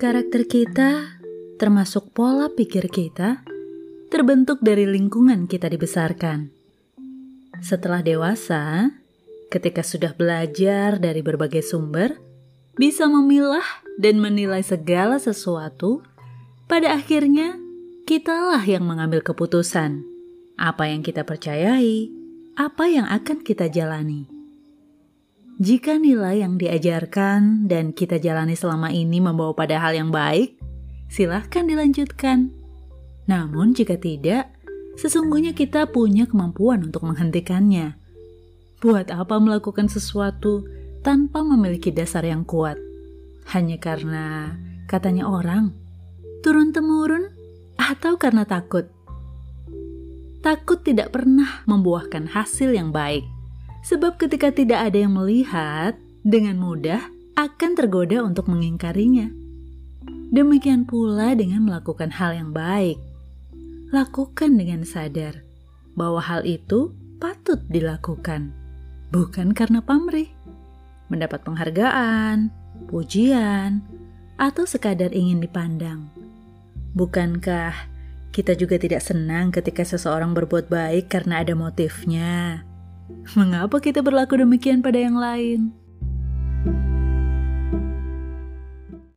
Karakter kita, termasuk pola pikir kita, terbentuk dari lingkungan kita dibesarkan. Setelah dewasa, ketika sudah belajar dari berbagai sumber, bisa memilah dan menilai segala sesuatu, pada akhirnya kitalah yang mengambil keputusan. Apa yang kita percayai, apa yang akan kita jalani. Jika nilai yang diajarkan dan kita jalani selama ini membawa pada hal yang baik, silahkan dilanjutkan. Namun jika tidak, sesungguhnya kita punya kemampuan untuk menghentikannya. Buat apa melakukan sesuatu tanpa memiliki dasar yang kuat? Hanya karena katanya orang, turun-temurun, atau karena takut. Takut tidak pernah membuahkan hasil yang baik Sebab ketika tidak ada yang melihat, dengan mudah akan tergoda untuk mengingkarinya. Demikian pula dengan melakukan hal yang baik. Lakukan dengan sadar bahwa hal itu patut dilakukan, bukan karena pamrih, mendapat penghargaan, pujian, atau sekadar ingin dipandang. Bukankah kita juga tidak senang ketika seseorang berbuat baik karena ada motifnya? Mengapa kita berlaku demikian pada yang lain?